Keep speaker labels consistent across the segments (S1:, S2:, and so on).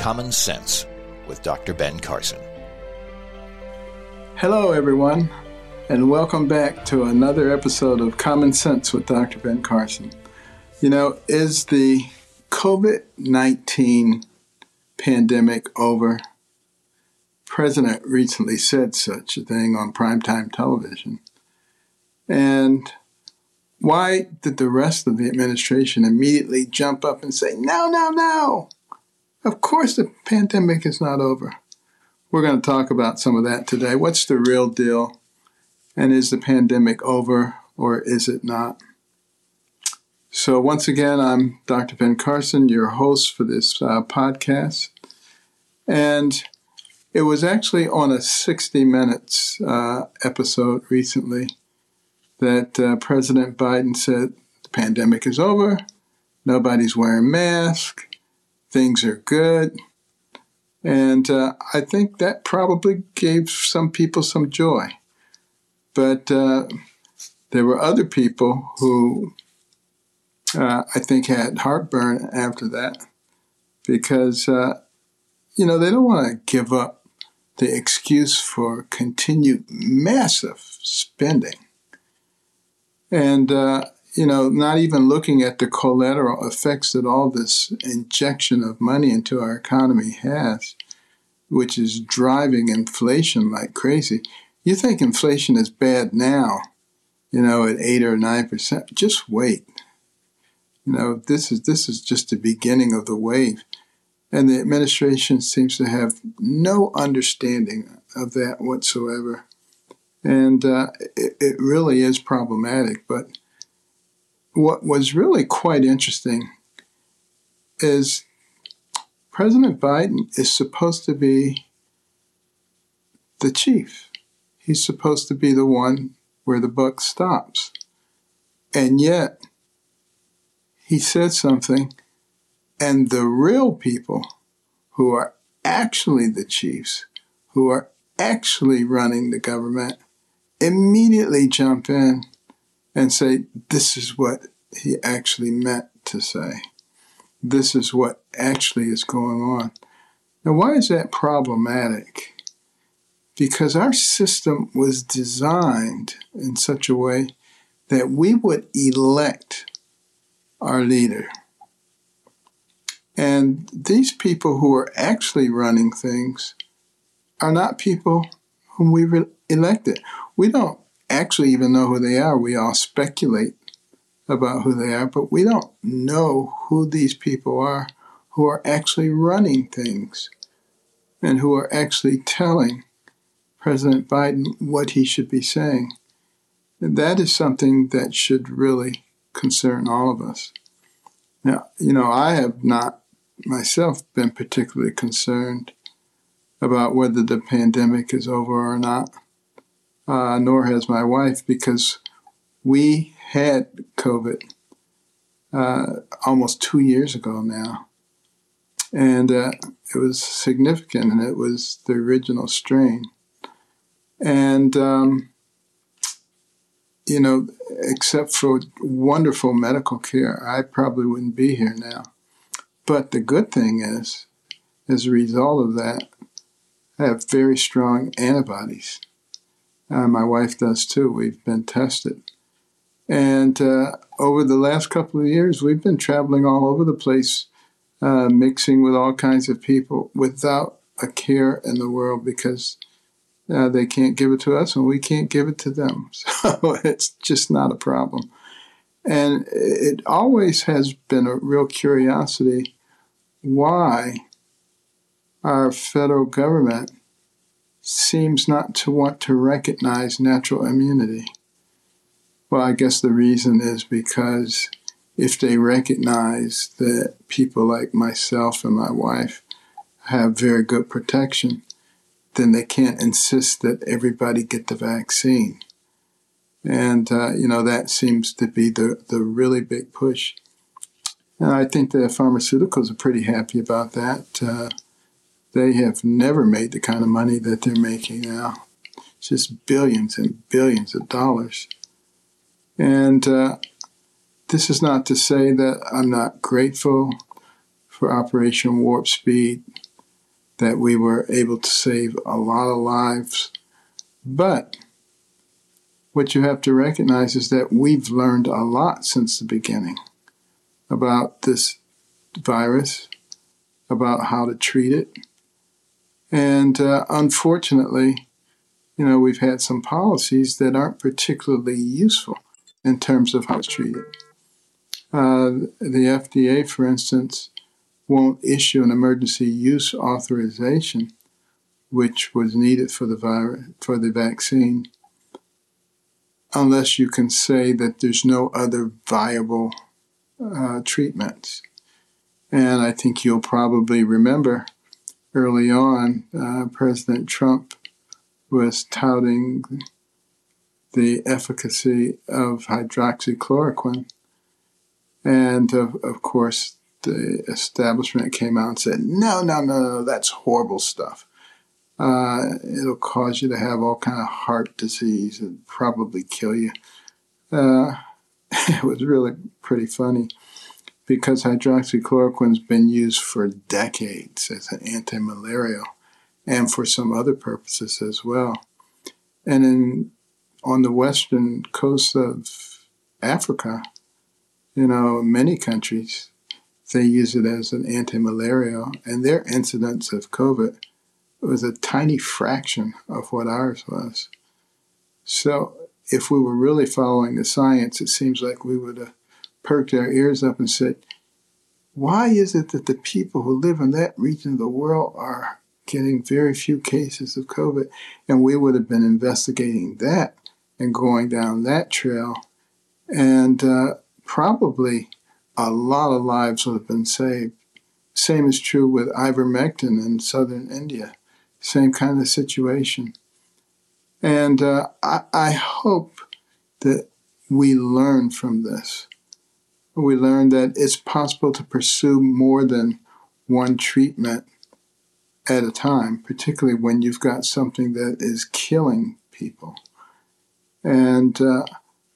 S1: Common Sense with Dr. Ben Carson.
S2: Hello, everyone, and welcome back to another episode of Common Sense with Dr. Ben Carson. You know, is the COVID 19 pandemic over? President recently said such a thing on primetime television. And why did the rest of the administration immediately jump up and say, no, no, no? Of course, the pandemic is not over. We're going to talk about some of that today. What's the real deal? And is the pandemic over or is it not? So, once again, I'm Dr. Ben Carson, your host for this uh, podcast. And it was actually on a 60 Minutes uh, episode recently that uh, President Biden said the pandemic is over, nobody's wearing masks, things are good. And uh, I think that probably gave some people some joy. But uh, there were other people who uh, I think had heartburn after that because, uh, you know, they don't want to give up the excuse for continued massive spending. And uh, you know, not even looking at the collateral effects that all this injection of money into our economy has, which is driving inflation like crazy. You think inflation is bad now, you know, at eight or nine percent. Just wait. You know, this is this is just the beginning of the wave. And the administration seems to have no understanding of that whatsoever. And uh, it, it really is problematic. But what was really quite interesting is President Biden is supposed to be the chief. He's supposed to be the one where the buck stops. And yet, he said something, and the real people who are actually the chiefs, who are actually running the government, immediately jump in and say, this is what he actually meant to say. This is what actually is going on. Now, why is that problematic? Because our system was designed in such a way that we would elect our leader. And these people who are actually running things are not people whom we elected. We don't actually even know who they are. We all speculate about who they are, but we don't know who these people are who are actually running things and who are actually telling President Biden what he should be saying. And that is something that should really concern all of us. Now, you know, I have not myself been particularly concerned about whether the pandemic is over or not uh, nor has my wife, because we had COVID uh, almost two years ago now. And uh, it was significant, and it was the original strain. And, um, you know, except for wonderful medical care, I probably wouldn't be here now. But the good thing is, as a result of that, I have very strong antibodies. Uh, my wife does too. We've been tested. And uh, over the last couple of years, we've been traveling all over the place, uh, mixing with all kinds of people without a care in the world because uh, they can't give it to us and we can't give it to them. So it's just not a problem. And it always has been a real curiosity why our federal government seems not to want to recognize natural immunity. Well, I guess the reason is because if they recognize that people like myself and my wife have very good protection, then they can't insist that everybody get the vaccine. And, uh, you know, that seems to be the, the really big push. And I think the pharmaceuticals are pretty happy about that. Uh, they have never made the kind of money that they're making now. It's just billions and billions of dollars. And uh, this is not to say that I'm not grateful for Operation Warp Speed, that we were able to save a lot of lives. But what you have to recognize is that we've learned a lot since the beginning about this virus, about how to treat it. And uh, unfortunately, you know, we've had some policies that aren't particularly useful in terms of how it's treated. Uh, the FDA, for instance, won't issue an emergency use authorization, which was needed for the virus, for the vaccine, unless you can say that there's no other viable uh, treatments. And I think you'll probably remember early on, uh, President Trump was touting the efficacy of hydroxychloroquine. And of, of course, the establishment came out and said, no, no, no, no, that's horrible stuff. Uh, it'll cause you to have all kind of heart disease and probably kill you. Uh, it was really pretty funny because hydroxychloroquine's been used for decades as an anti-malarial and for some other purposes as well. And in on the western coast of Africa, you know, many countries, they use it as an anti-malarial, and their incidence of COVID was a tiny fraction of what ours was. So if we were really following the science, it seems like we would have perked our ears up and said, why is it that the people who live in that region of the world are getting very few cases of COVID? And we would have been investigating that and going down that trail. And uh, probably a lot of lives would have been saved. Same is true with ivermectin in southern India. Same kind of situation. And uh, I, I hope that we learn from this. We learned that it's possible to pursue more than one treatment at a time, particularly when you've got something that is killing people. And uh,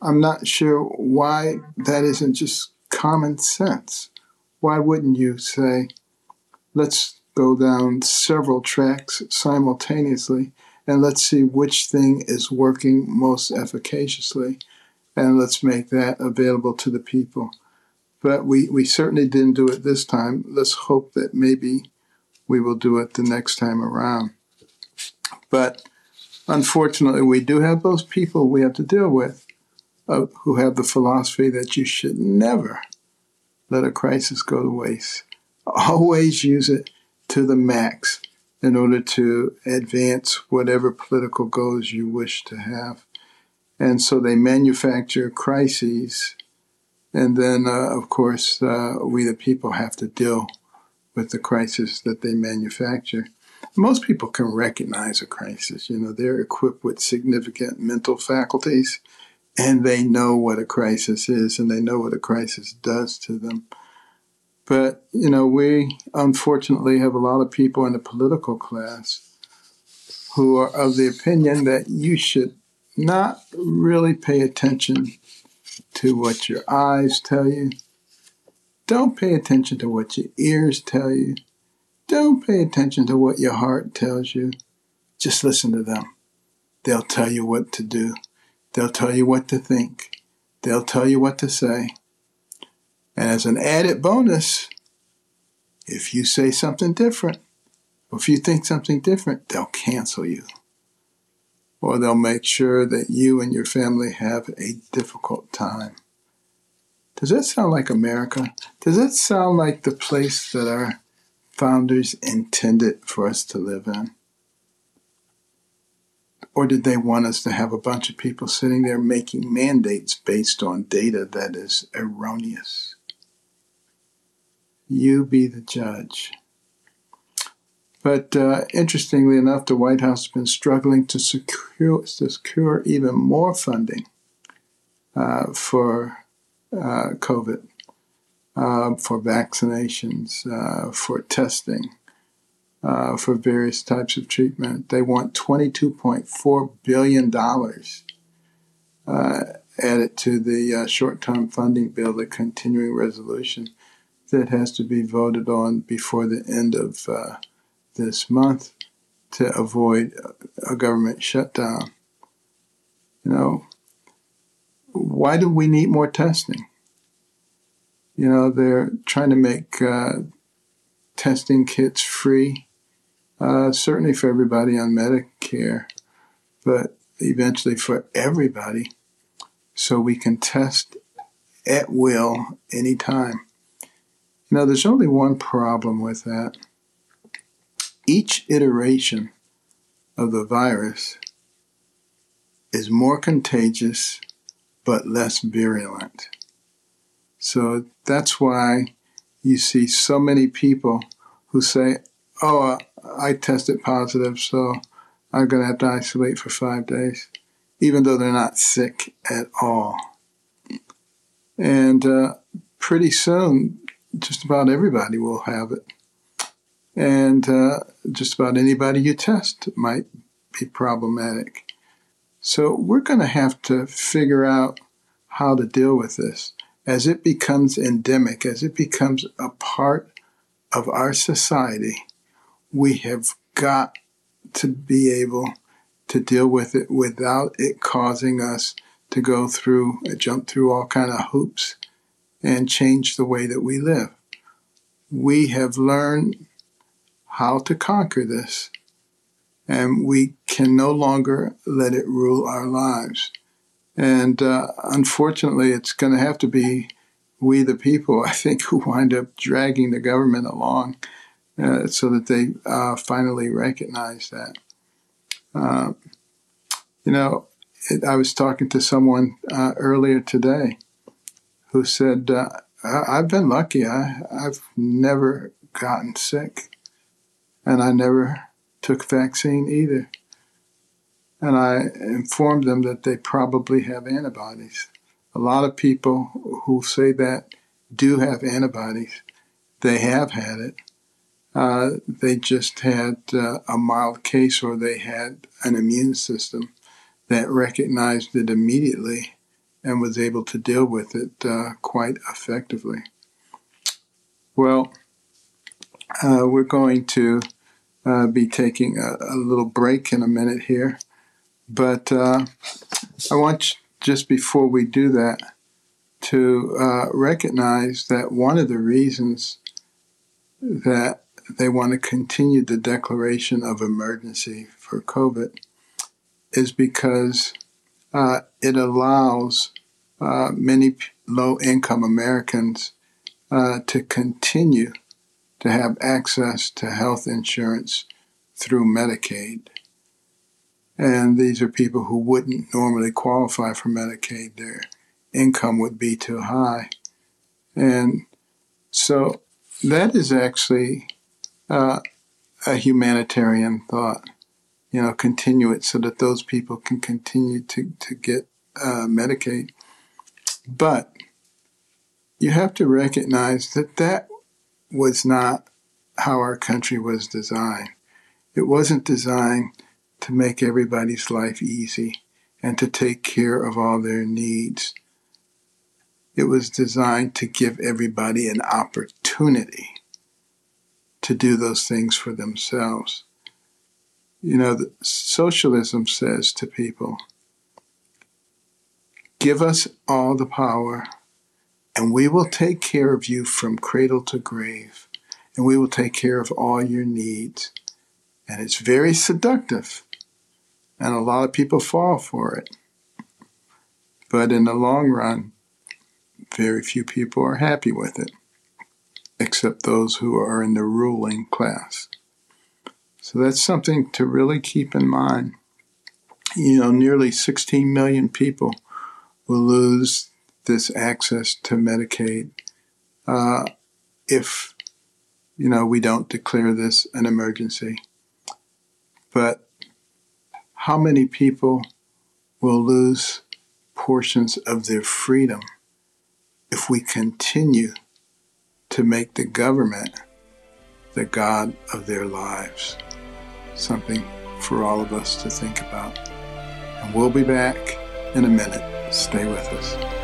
S2: I'm not sure why that isn't just common sense. Why wouldn't you say, let's go down several tracks simultaneously and let's see which thing is working most efficaciously and let's make that available to the people. But we, we certainly didn't do it this time. Let's hope that maybe we will do it the next time around. But unfortunately, we do have those people we have to deal with uh, who have the philosophy that you should never let a crisis go to waste. Always use it to the max in order to advance whatever political goals you wish to have. And so they manufacture crises. And then, uh, of course, uh, we the people have to deal with the crisis that they manufacture. Most people can recognize a crisis. You know, they're equipped with significant mental faculties and they know what a crisis is and they know what a crisis does to them. But, you know, we unfortunately have a lot of people in the political class who are of the opinion that you should not really pay attention to what your eyes tell you. Don't pay attention to what your ears tell you. Don't pay attention to what your heart tells you. Just listen to them. They'll tell you what to do. They'll tell you what to think. They'll tell you what to say. And as an added bonus, if you say something different, or if you think something different, they'll cancel you. Or they'll make sure that you and your family have a difficult time. Does that sound like America? Does that sound like the place that our founders intended for us to live in? Or did they want us to have a bunch of people sitting there making mandates based on data that is erroneous? You be the judge. But uh, interestingly enough, the White House has been struggling to secure, secure even more funding uh, for uh, COVID, uh, for vaccinations, uh, for testing, uh, for various types of treatment. They want $22.4 billion added to the short term funding bill, the continuing resolution that has to be voted on before the end of this month to avoid a government shutdown. You know, why do we need more testing? You know, they're trying to make uh, testing kits free, uh, certainly for everybody on Medicare, but eventually for everybody, so we can test at will anytime. You know, there's only one problem with that. Each iteration of the virus is more contagious but less virulent. So that's why you see so many people who say, Oh, I tested positive, so I'm going to have to isolate for five days, even though they're not sick at all. And uh, pretty soon, just about everybody will have it and uh, just about anybody you test might be problematic. So we're going to have to figure out how to deal with this as it becomes endemic, as it becomes a part of our society. We have got to be able to deal with it without it causing us to go through, jump through all kind of hoops and change the way that we live. We have learned how to conquer this. And we can no longer let it rule our lives. And uh, unfortunately, it's going to have to be we, the people, I think, who wind up dragging the government along uh, so that they uh, finally recognize that. Uh, you know, it, I was talking to someone uh, earlier today who said, uh, I've been lucky. I, I've never gotten sick and I never took vaccine either. And I informed them that they probably have antibodies. A lot of people who say that do have antibodies. They have had it. Uh, they just had uh, a mild case or they had an immune system that recognized it immediately and was able to deal with it uh, quite effectively. Well, uh, we're going to uh, be taking a, a, little break in a minute here. But uh, I want, just before we do that, to uh, recognize that one of the reasons that they want to continue the declaration of emergency for COVID is because uh, it allows uh, many low income Americans uh, to continue to have access to health insurance through Medicaid. And these are people who wouldn't normally qualify for Medicaid. Their income would be too high. And so that is actually uh, a humanitarian thought. You know, continue it so that those people can continue to, to get uh, Medicaid. But you have to recognize that that was not how our country was designed. It wasn't designed to make everybody's life easy and to take care of all their needs. It was designed to give everybody an opportunity to do those things for themselves. You know, socialism says to people, give us all the power and we will take care of you from cradle to grave and we will take care of all your needs. And it's very seductive, and a lot of people fall for it. But in the long run, very few people are happy with it, except those who are in the ruling class. So that's something to really keep in mind. You know, nearly 16 million people will lose this access to Medicaid uh, if you know, we don't declare this an emergency. But how many people will lose portions of their freedom if we continue to make the government the God of their lives? Something for all of us to think about. And we'll be back in a minute. Stay with us.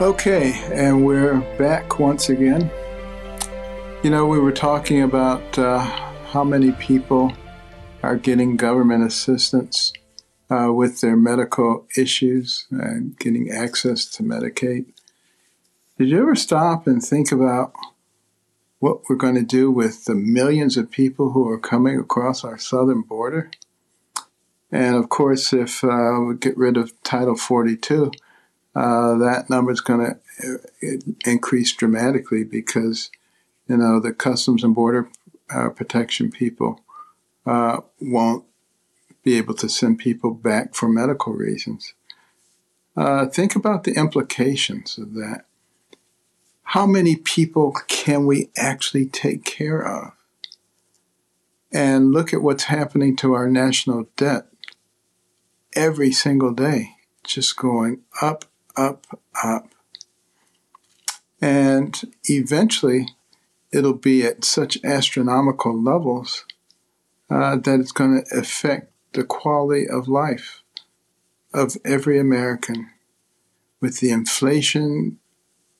S2: Okay, and we're back once again. You know, we were talking about uh, how many people are getting government assistance uh, with their medical issues and getting access to Medicaid. Did you ever stop and think about what we're going to do with the millions of people who are coming across our southern border? And of course, if uh, we get rid of Title 42, uh, that number is going to uh, increase dramatically because you know the Customs and Border uh, Protection people uh, won't be able to send people back for medical reasons. Uh, think about the implications of that. How many people can we actually take care of? And look at what's happening to our national debt every single day, just going up up, up. And eventually, it'll be at such astronomical levels uh, that it's going to affect the quality of life of every American. With the inflation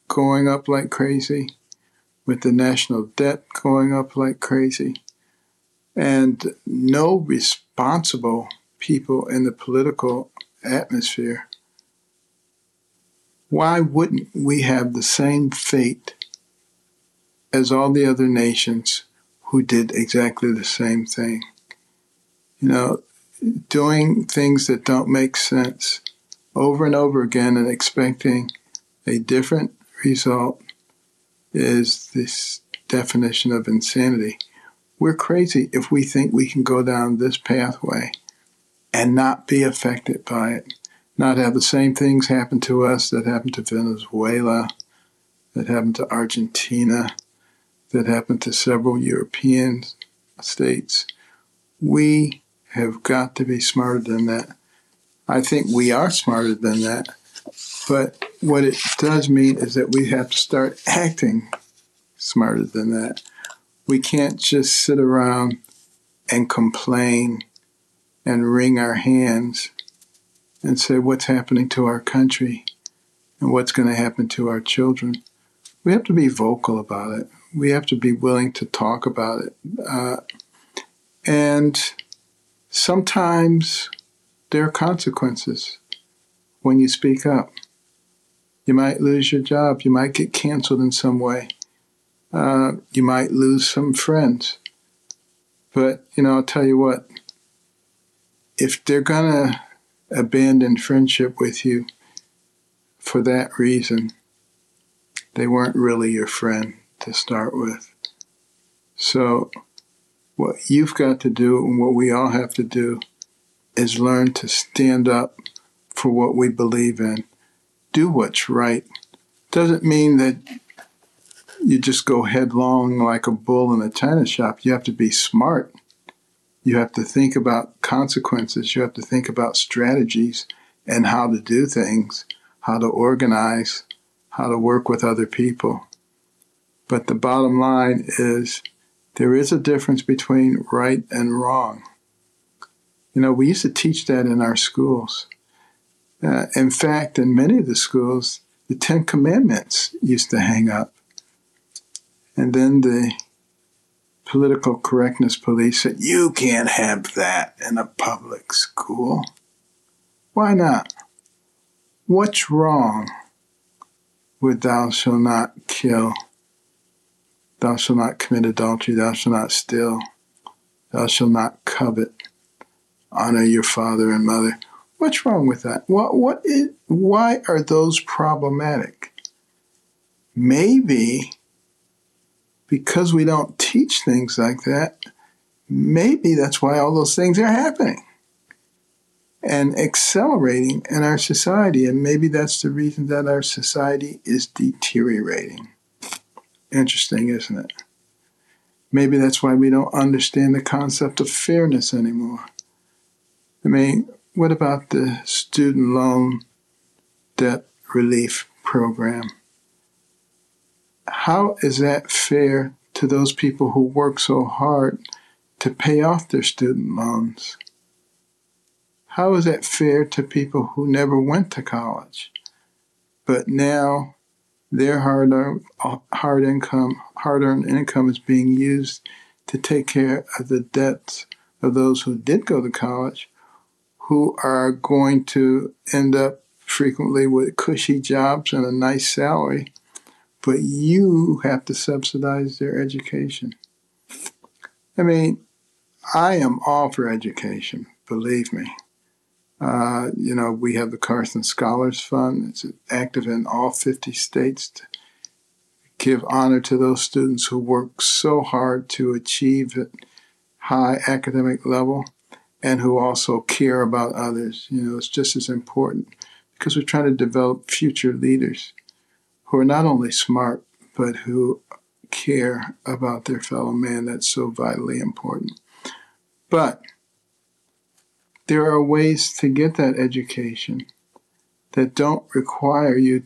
S2: going up like crazy, with the national debt going up like crazy, and no responsible people in the political atmosphere why wouldn't we have the same fate as all the other nations who did exactly the same thing? You know, doing things that don't make sense over and over again and expecting a different result is this definition of insanity. We're crazy if we think we can go down this pathway and not be affected by it not have the same things happen to us that happened to Venezuela, that happened to Argentina, that happened to several European states. We have got to be smarter than that. I think we are smarter than that. But what it does mean is that we have to start acting smarter than that. We can't just sit around and complain and wring our hands and say what's happening to our country and what's going to happen to our children. We have to be vocal about it. We have to be willing to talk about it. Uh, and sometimes there are consequences when you speak up. You might lose your job. You might get canceled in some way. Uh, you might lose some friends. But, you know, I'll tell you what, if they're going to abandon friendship with you for that reason, they weren't really your friend to start with. So, what you've got to do and what we all have to do is learn to stand up for what we believe in. Do what's right. Doesn't mean that you just go headlong like a bull in a china shop. You have to be smart. You have to think about consequences. You have to think about strategies and how to do things, how to organize, how to work with other people. But the bottom line is there is a difference between right and wrong. You know, we used to teach that in our schools. Uh, in fact, in many of the schools, the Ten Commandments used to hang up. And then the political correctness police said, You can't have that in a public school. Why not? What's wrong with thou shalt not kill? Thou shalt not commit adultery, thou shalt not steal, thou shalt not covet, honor your father and mother. What's wrong with that? What, what is, why are those problematic? Maybe because we don't teach things like that, maybe that's why all those things are happening and accelerating in our society. And maybe that's the reason that our society is deteriorating. Interesting, isn't it? Maybe that's why we don't understand the concept of fairness anymore. I mean, what about the student loan debt relief program? How is that fair to those people who work so hard to pay off their student loans? How is that fair to people who never went to college, but now their hard hard income, hard earned income is being used to take care of the debts of those who did go to college, who are going to end up frequently with cushy jobs and a nice salary, but you have to subsidize their education. I mean, I am all for education, believe me. Uh, you know, we have the Carson Scholars Fund. It's active in all 50 states to give honor to those students who work so hard to achieve a high academic level and who also care about others. You know, it's just as important because we're trying to develop future leaders who are not only smart, but who care about their fellow man. That's so vitally important. But there are ways to get that education that don't require you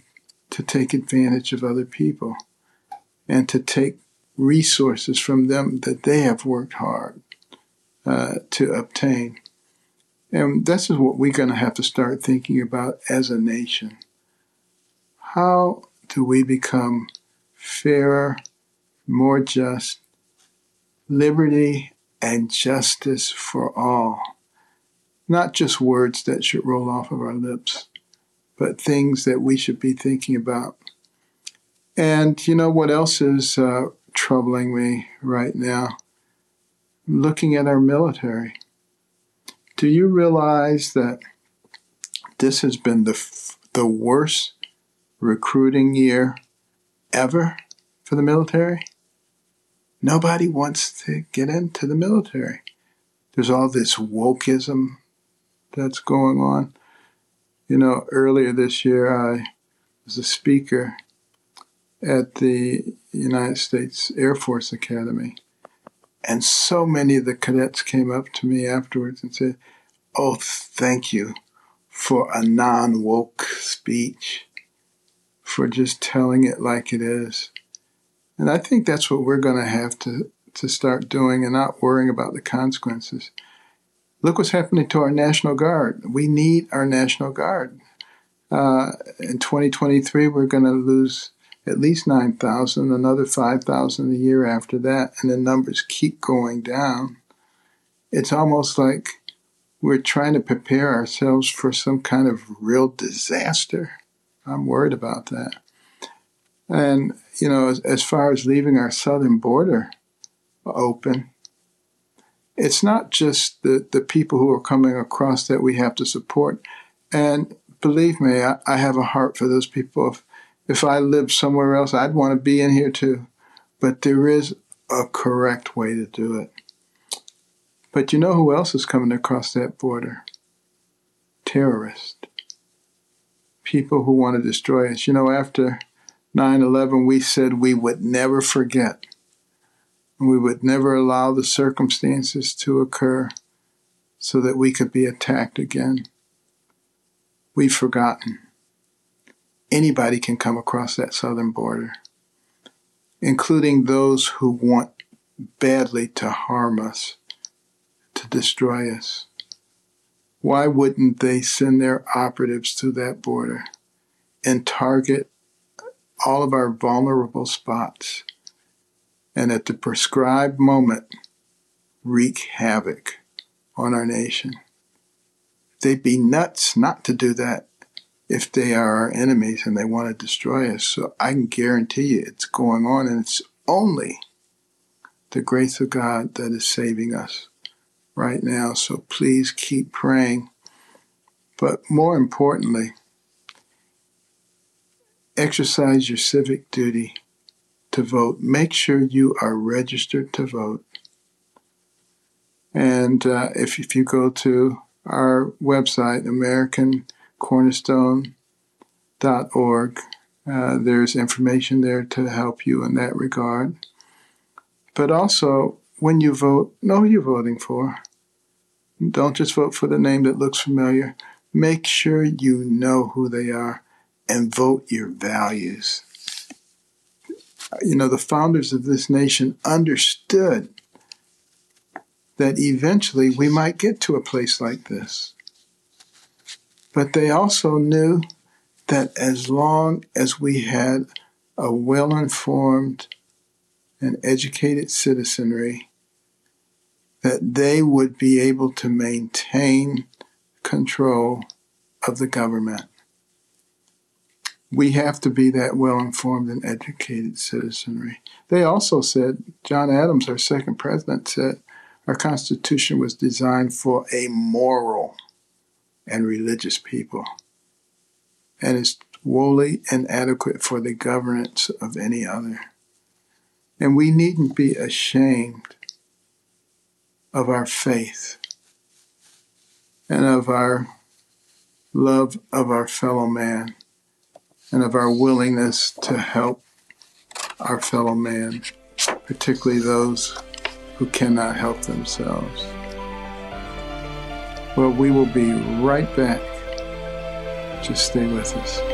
S2: to take advantage of other people and to take resources from them that they have worked hard uh, to obtain. And this is what we're going to have to start thinking about as a nation. How do we become fairer, more just, liberty and justice for all? not just words that should roll off of our lips, but things that we should be thinking about. And you know what else is uh, troubling me right now? Looking at our military. Do you realize that this has been the, f- the worst recruiting year ever for the military? Nobody wants to get into the military. There's all this wokeism that's going on. You know, earlier this year, I was a speaker at the United States Air Force Academy. And so many of the cadets came up to me afterwards and said, Oh, thank you for a non woke speech, for just telling it like it is. And I think that's what we're going to have to to start doing and not worrying about the consequences. Look what's happening to our National Guard. We need our National Guard. Uh, in 2023, we're going to lose at least 9,000, another 5,000 a year after that, and the numbers keep going down. It's almost like we're trying to prepare ourselves for some kind of real disaster. I'm worried about that. And, you know, as, as far as leaving our southern border open, it's not just the, the people who are coming across that we have to support. And believe me, I, I have a heart for those people. If, if I lived somewhere else, I'd want to be in here too. But there is a correct way to do it. But you know who else is coming across that border? Terrorists. People who want to destroy us. You know, after 9 11, we said we would never forget we would never allow the circumstances to occur so that we could be attacked again. We've forgotten. Anybody can come across that southern border, including those who want badly to harm us, to destroy us. Why wouldn't they send their operatives to that border and target all of our vulnerable spots? and at the prescribed moment wreak havoc on our nation. They'd be nuts not to do that if they are our enemies and they want to destroy us. So I can guarantee you it's going on, and it's only the grace of God that is saving us right now. So please keep praying. But more importantly, exercise your civic duty to vote, make sure you are registered to vote. And uh, if, if you go to our website, AmericanCornerstone.org, uh, there's information there to help you in that regard. But also, when you vote, know who you're voting for. Don't just vote for the name that looks familiar. Make sure you know who they are and vote your values you know, the founders of this nation understood that eventually we might get to a place like this. But they also knew that as long as we had a well informed and educated citizenry, that they would be able to maintain control of the government we have to be that well informed and educated citizenry. They also said, John Adams, our second president, said, our Constitution was designed for a moral and religious people and is wholly inadequate for the governance of any other. And we needn't be ashamed of our faith and of our love of our fellow man and of our willingness to help our fellow man, particularly those who cannot help themselves. Well, we will be right back. Just stay with us.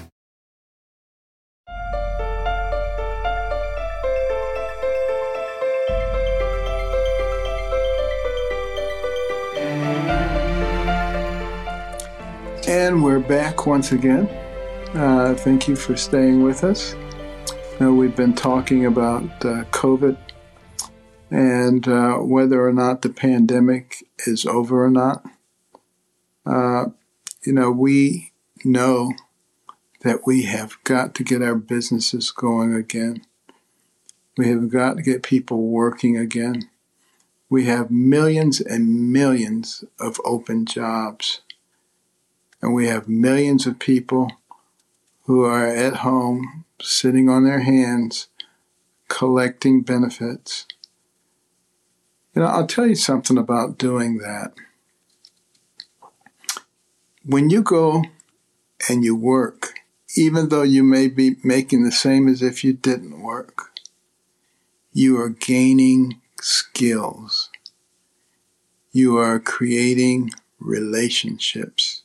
S2: And we're back once again. Uh, thank you for staying with us. Now, we've been talking about uh, COVID and uh, whether or not the pandemic is over or not. Uh, you know, we know that we have got to get our businesses going again. We have got to get people working again. We have millions and millions of open jobs. And we have millions of people who are at home sitting on their hands collecting benefits. You know, I'll tell you something about doing that. When you go and you work, even though you may be making the same as if you didn't work, you are gaining skills. You are creating relationships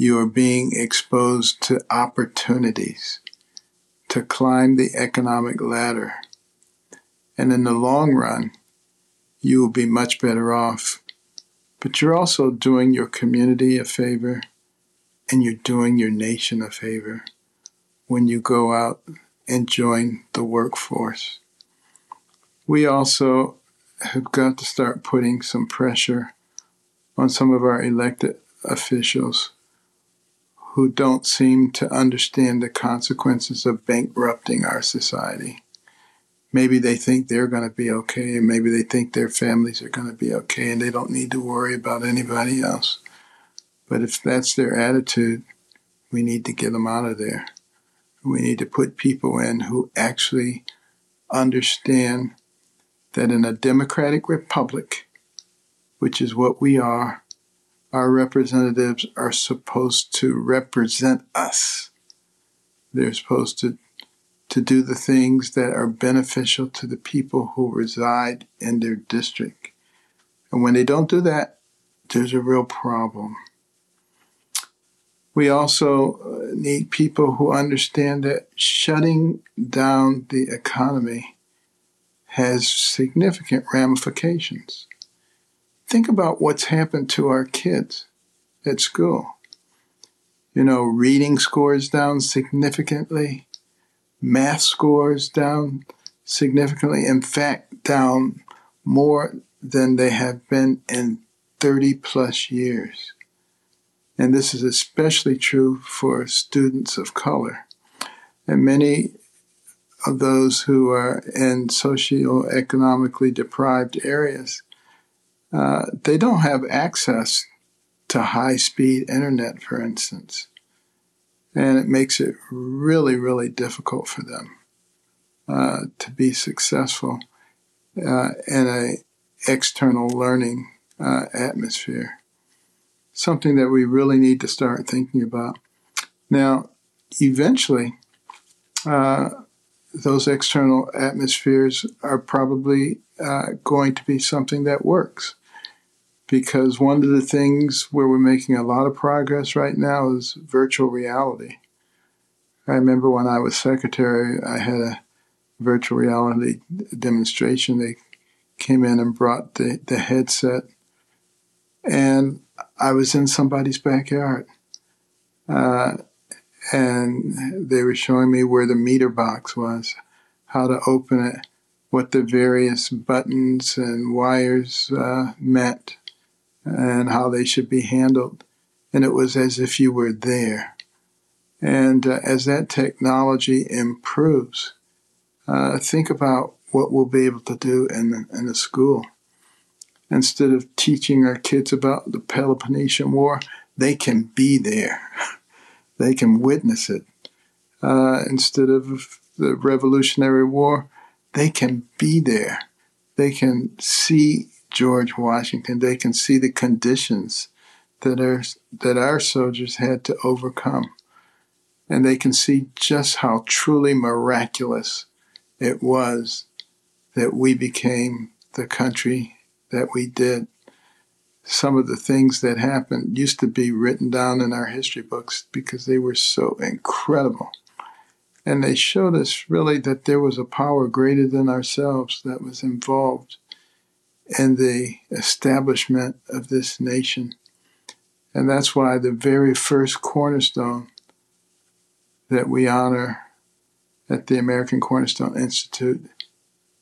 S2: you are being exposed to opportunities to climb the economic ladder. And in the long run, you will be much better off. But you're also doing your community a favor and you're doing your nation a favor when you go out and join the workforce. We also have got to start putting some pressure on some of our elected officials who don't seem to understand the consequences of bankrupting our society. Maybe they think they're going to be okay, and maybe they think their families are going to be okay, and they don't need to worry about anybody else. But if that's their attitude, we need to get them out of there. We need to put people in who actually understand that in a democratic republic, which is what we are, our representatives are supposed to represent us. They're supposed to, to do the things that are beneficial to the people who reside in their district. And when they don't do that, there's a real problem. We also uh, need people who understand that shutting down the economy has significant ramifications. Think about what's happened to our kids at school. You know, reading scores down significantly, math scores down significantly, in fact, down more than they have been in 30 plus years. And this is especially true for students of color. And many of those who are in socioeconomically deprived areas uh, they don't have access to high speed internet, for instance. And it makes it really, really difficult for them uh, to be successful uh, in a external learning uh, atmosphere. Something that we really need to start thinking about. Now, eventually, uh, those external atmospheres are probably uh, going to be something that works because one of the things where we're making a lot of progress right now is virtual reality. I remember when I was secretary, I had a virtual reality demonstration. They came in and brought the, the headset, and I was in somebody's backyard. Uh, and they were showing me where the meter box was, how to open it, what the various buttons and wires uh, meant and how they should be handled. And it was as if you were there. And uh, as that technology improves, uh, think about what we'll be able to do in the, in the school. Instead of teaching our kids about the Peloponnesian War, they can be there. they can witness it. Uh, instead of the Revolutionary War, they can be there. They can see George Washington, they can see the conditions that our, that our soldiers had to overcome. And they can see just how truly miraculous it was that we became the country that we did. Some of the things that happened used to be written down in our history books because they were so incredible. And they showed us really that there was a power greater than ourselves that was involved and the establishment of this nation. And that's why the very first cornerstone that we honor at the American Cornerstone Institute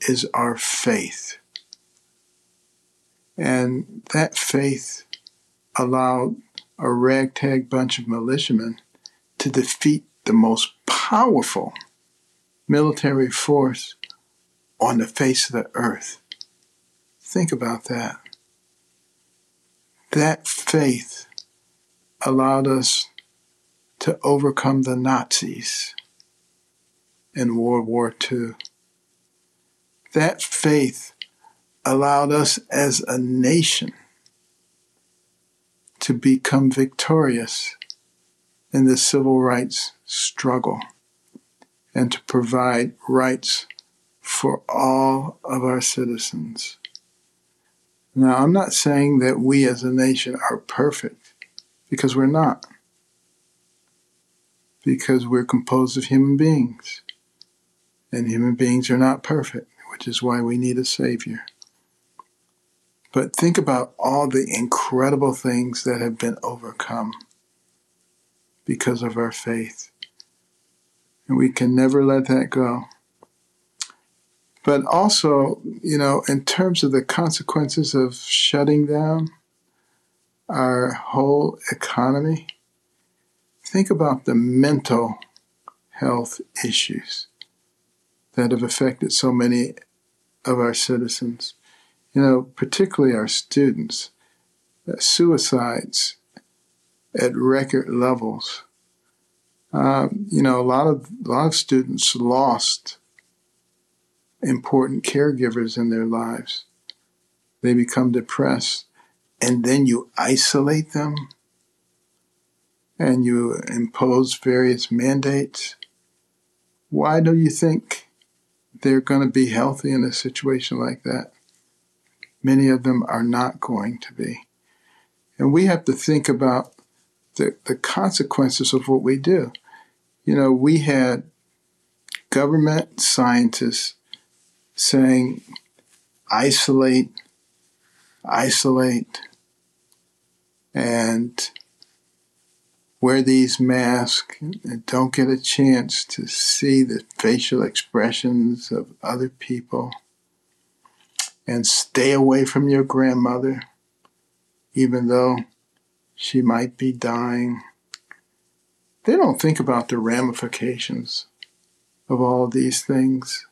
S2: is our faith. And that faith allowed a ragtag bunch of militiamen to defeat the most powerful military force on the face of the earth. Think about that. That faith allowed us to overcome the Nazis in World War II. That faith allowed us as a nation to become victorious in the civil rights struggle and to provide rights for all of our citizens. Now, I'm not saying that we as a nation are perfect because we're not, because we're composed of human beings, and human beings are not perfect, which is why we need a Savior. But think about all the incredible things that have been overcome because of our faith. And we can never let that go. But also, you know, in terms of the consequences of shutting down our whole economy, think about the mental health issues that have affected so many of our citizens. You know, particularly our students. Suicides at record levels. Um, you know, a lot of a lot of students lost important caregivers in their lives. They become depressed, and then you isolate them, and you impose various mandates. Why do you think they're going to be healthy in a situation like that? Many of them are not going to be. And we have to think about the, the consequences of what we do. You know, we had government scientists saying, isolate, isolate, and wear these masks and don't get a chance to see the facial expressions of other people and stay away from your grandmother, even though she might be dying. They don't think about the ramifications of all of these things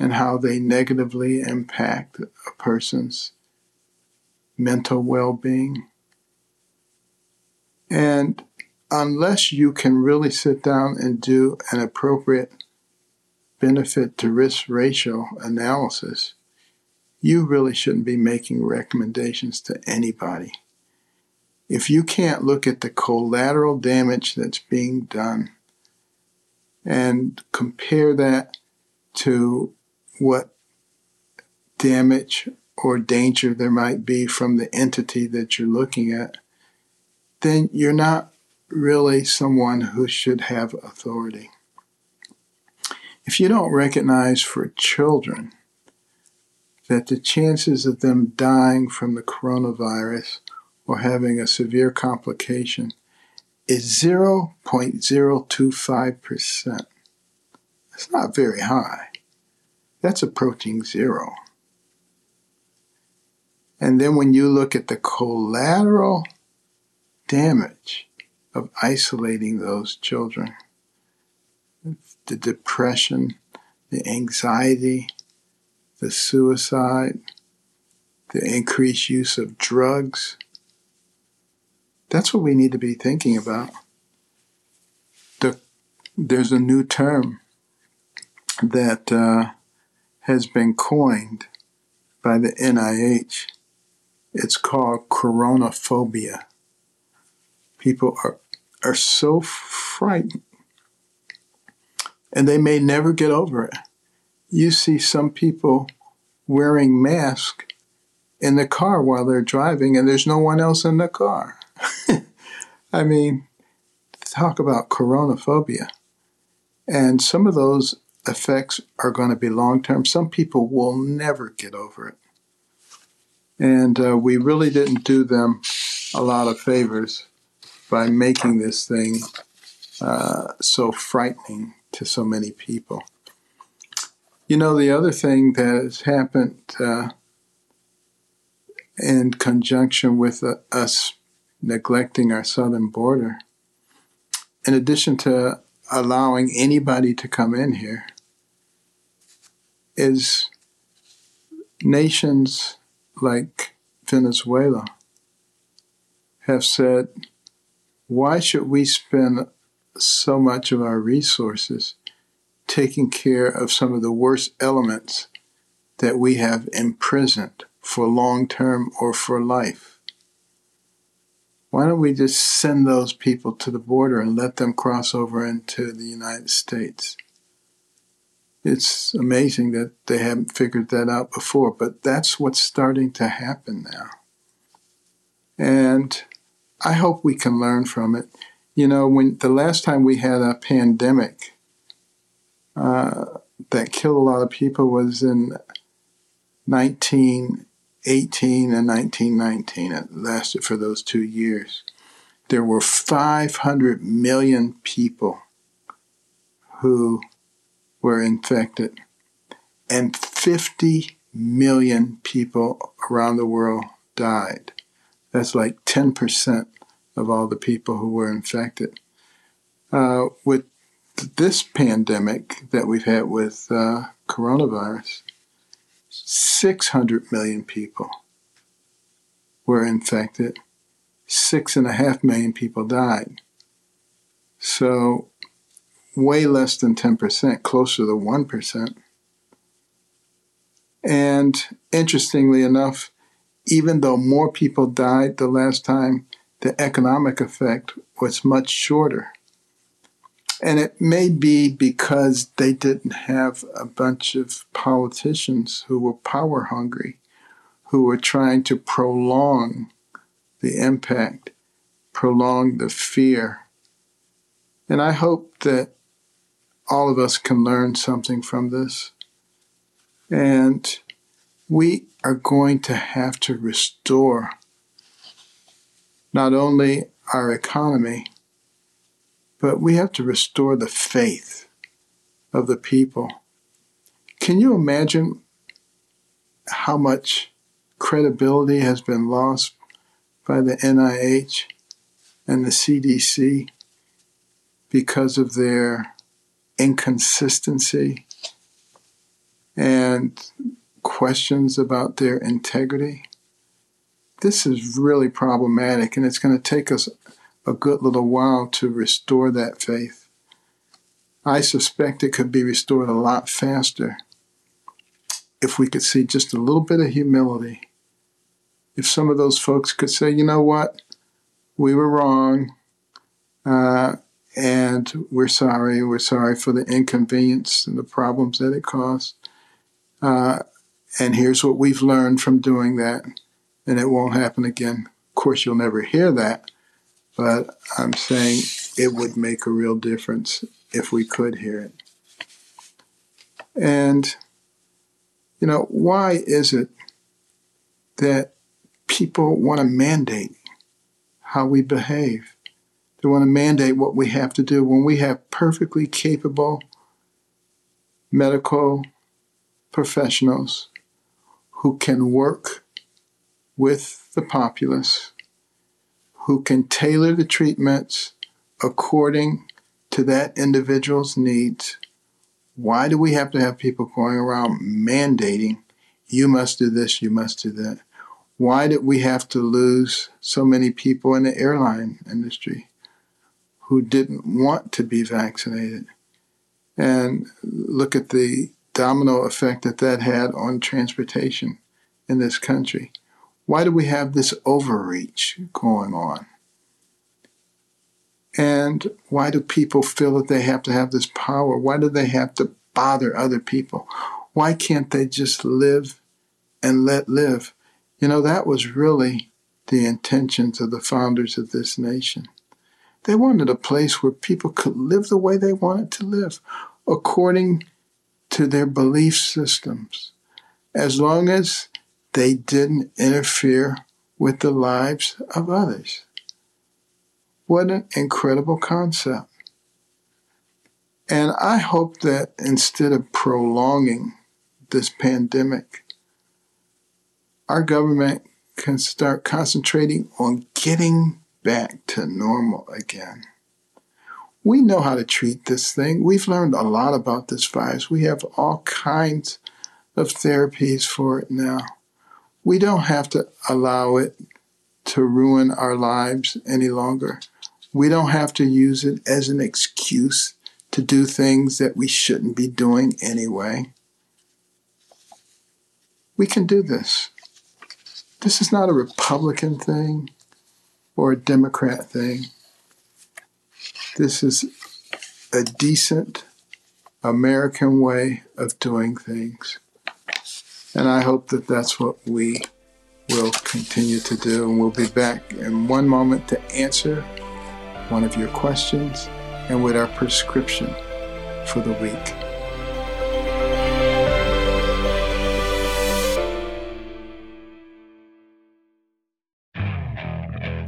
S2: and how they negatively impact a person's mental well being. And unless you can really sit down and do an appropriate benefit to risk ratio analysis, you really shouldn't be making recommendations to anybody. If you can't look at the collateral damage that's being done and compare that to what damage or danger there might be from the entity that you're looking at, then you're not really someone who should have authority. If you don't recognize for children that the chances of them dying from the coronavirus or having a severe complication is 0.025%. it's not very high. That's approaching zero. And then when you look at the collateral damage of isolating those children, the depression, the anxiety, the suicide, the increased use of drugs. That's what we need to be thinking about. The, there's a new term that uh, has been coined by the NIH. It's called coronaphobia. People are, are so frightened and they may never get over it you see some people wearing masks in the car while they're driving and there's no one else in the car. I mean, talk about coronaphobia. And some of those effects are going to be long term. Some people will never get over it. And uh, we really didn't do them a lot of favors by making this thing uh, so frightening to so many people. You know, the other thing that has happened uh, in conjunction with uh, us neglecting our southern border, in addition to allowing anybody to come in here, is nations like Venezuela have said, why should we spend so much of our resources taking care of some of the worst elements that we have imprisoned for long term or for life? Why don't we just send those people to the border and let them cross over into the United States? It's amazing that they haven't figured that out before, but that's what's starting to happen now. And I hope we can learn from it. You know, when the last time we had a pandemic uh, that killed a lot of people was in 1918 and 1919. It lasted for those two years. There were 500 million people who were infected, and 50 million people around the world died. That's like 10% of all the people who were infected. Uh, with this pandemic that we've had with uh, coronavirus, 600 million people were infected, six and a half million people died. So, way less than 10%, closer to 1%. And interestingly enough, even though more people died the last time, the economic effect was much shorter. And it may be because they didn't have a bunch of politicians who were power hungry, who were trying to prolong the impact, prolong the fear. And I hope that all of us can learn something from this. And we are going to have to restore not only our economy, but we have to restore the faith of the people. Can you imagine how much credibility has been lost by the NIH and the CDC because of their inconsistency and questions about their integrity. This is really problematic, and it's going to take us a good little while to restore that faith. I suspect it could be restored a lot faster if we could see just a little bit of humility. If some of those folks could say, you know what, we were wrong, uh, and we're sorry, we're sorry for the inconvenience and the problems that it caused. Uh, and here's what we've learned from doing that, and it won't happen again. Of course, you'll never hear that, but I'm saying it would make a real difference if we could hear it. And, you know, why is it that people want to mandate how we behave? They want to mandate what we have to do when we have perfectly capable medical professionals who can work with the populace, who can tailor the treatments according to that individual's needs. Why do we have to have people going around mandating, you must do this, you must do that? Why did we have to lose so many people in the airline industry who didn't want to be vaccinated? And look at the domino effect that that had on transportation in this country. Why do we have this overreach going on? And why do people feel that they have to have this power? Why do they have to bother other people? Why can't they just live and let live? You know, that was really the intentions of the founders of this nation. They wanted a place where people could live the way they wanted to live, according to their belief systems, as long as they didn't interfere with the lives of others. What an incredible concept. And I hope that instead of prolonging this pandemic, our government can start concentrating on getting back to normal again. We know how to treat this thing. We've learned a lot about this virus. We have all kinds of therapies for it now. We don't have to allow it to ruin our lives any longer. We don't have to use it as an excuse to do things that we shouldn't be doing anyway. We can do this. This is not a Republican thing or a Democrat thing. This is a decent American way of doing things. And I hope that that's what we will continue to do. And we'll be back in one moment to answer one of your questions and with our prescription for the week.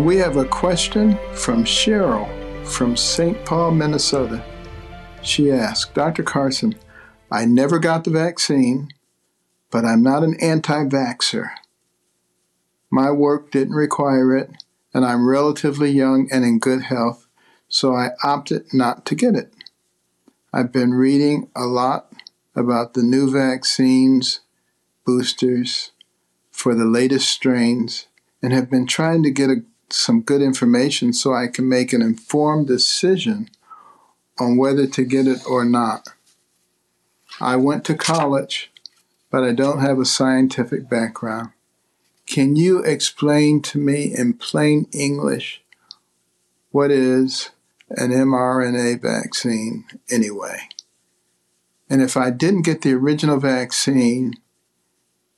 S2: And we have a question from Cheryl from St. Paul, Minnesota. She asked, Dr. Carson, I never got the vaccine, but I'm not an anti vaxxer. My work didn't require it, and I'm relatively young and in good health, so I opted not to get it. I've been reading a lot about the new vaccines, boosters, for the latest strains and have been trying to get a, some good information so I can make an informed decision on whether to get it or not. I went to college, but I don't have a scientific background. Can you explain to me in plain English what is an mRNA vaccine anyway? And if I didn't get the original vaccine,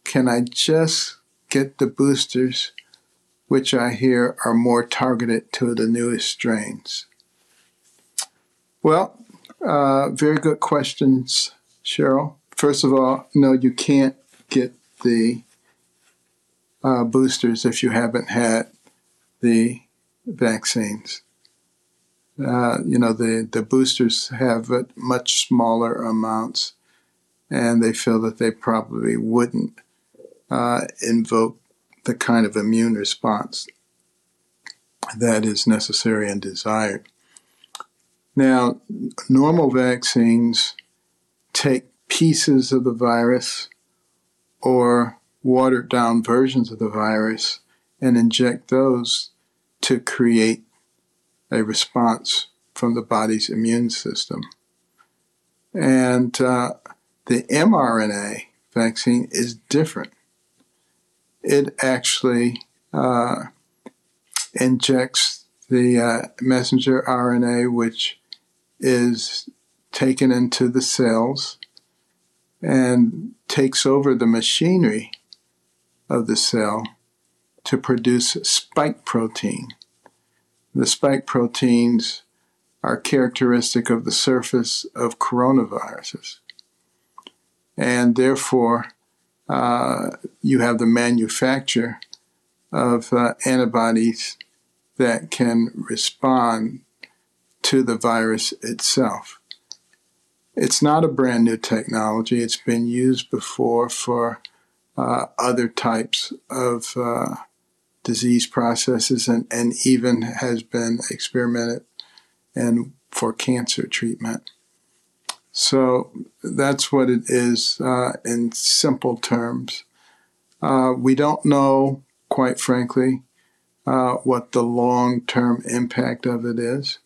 S2: can I just get the boosters, which I hear are more targeted to the newest strains? Well, uh, very good questions, Cheryl. First of all, no, you can't get the uh, boosters if you haven't had the vaccines. Uh, you know, the, the boosters have much smaller amounts, and they feel that they probably wouldn't uh, invoke the kind of immune response that is necessary and desired. Now, normal vaccines take pieces of the virus or watered down versions of the virus and inject those to create a response from the body's immune system. And uh, the mRNA vaccine is different it actually uh, injects the uh, messenger RNA, which is taken into the cells and takes over the machinery of the cell to produce spike protein. The spike proteins are characteristic of the surface of coronaviruses. And therefore, you have the manufacture of uh, antibodies that can respond to the virus itself. It's not a brand new technology. It's been used before for uh, other types of uh, disease processes and, and even has been experimented and for cancer treatment. So that's what it is uh, in simple terms. Uh, we don't know, quite frankly, uh, what the long term impact of it is.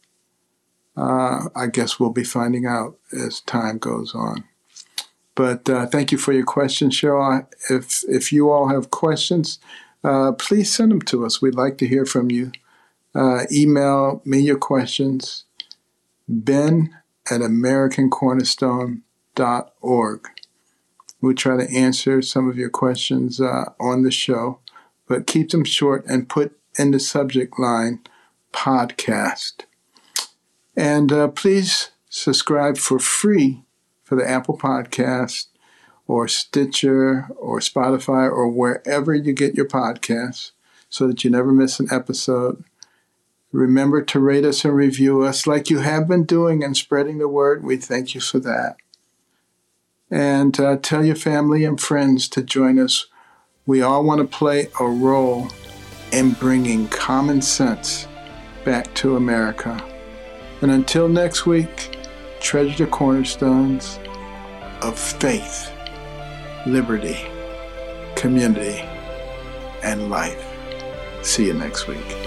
S2: Uh, I guess we'll be finding out as time goes on. But uh, thank you for your question, Cheryl. If, if you all have questions, uh, please send them to us. We'd like to hear from you. email me your questions, ben at americancornerstone.org. We'll try to answer some of your questions uh, on the show, but keep them short and put in the subject line podcast. And uh, please subscribe for free for the Apple Podcast or Stitcher or Spotify or wherever you get your podcasts so that you never miss an episode. Remember to rate us and review us like you have been doing and spreading the word. We thank you for that. And uh, tell your family and friends to join us. We all want to play a role in bringing common sense back to America. And until next week, treasure the cornerstones of faith, liberty, community, and life. See you next week.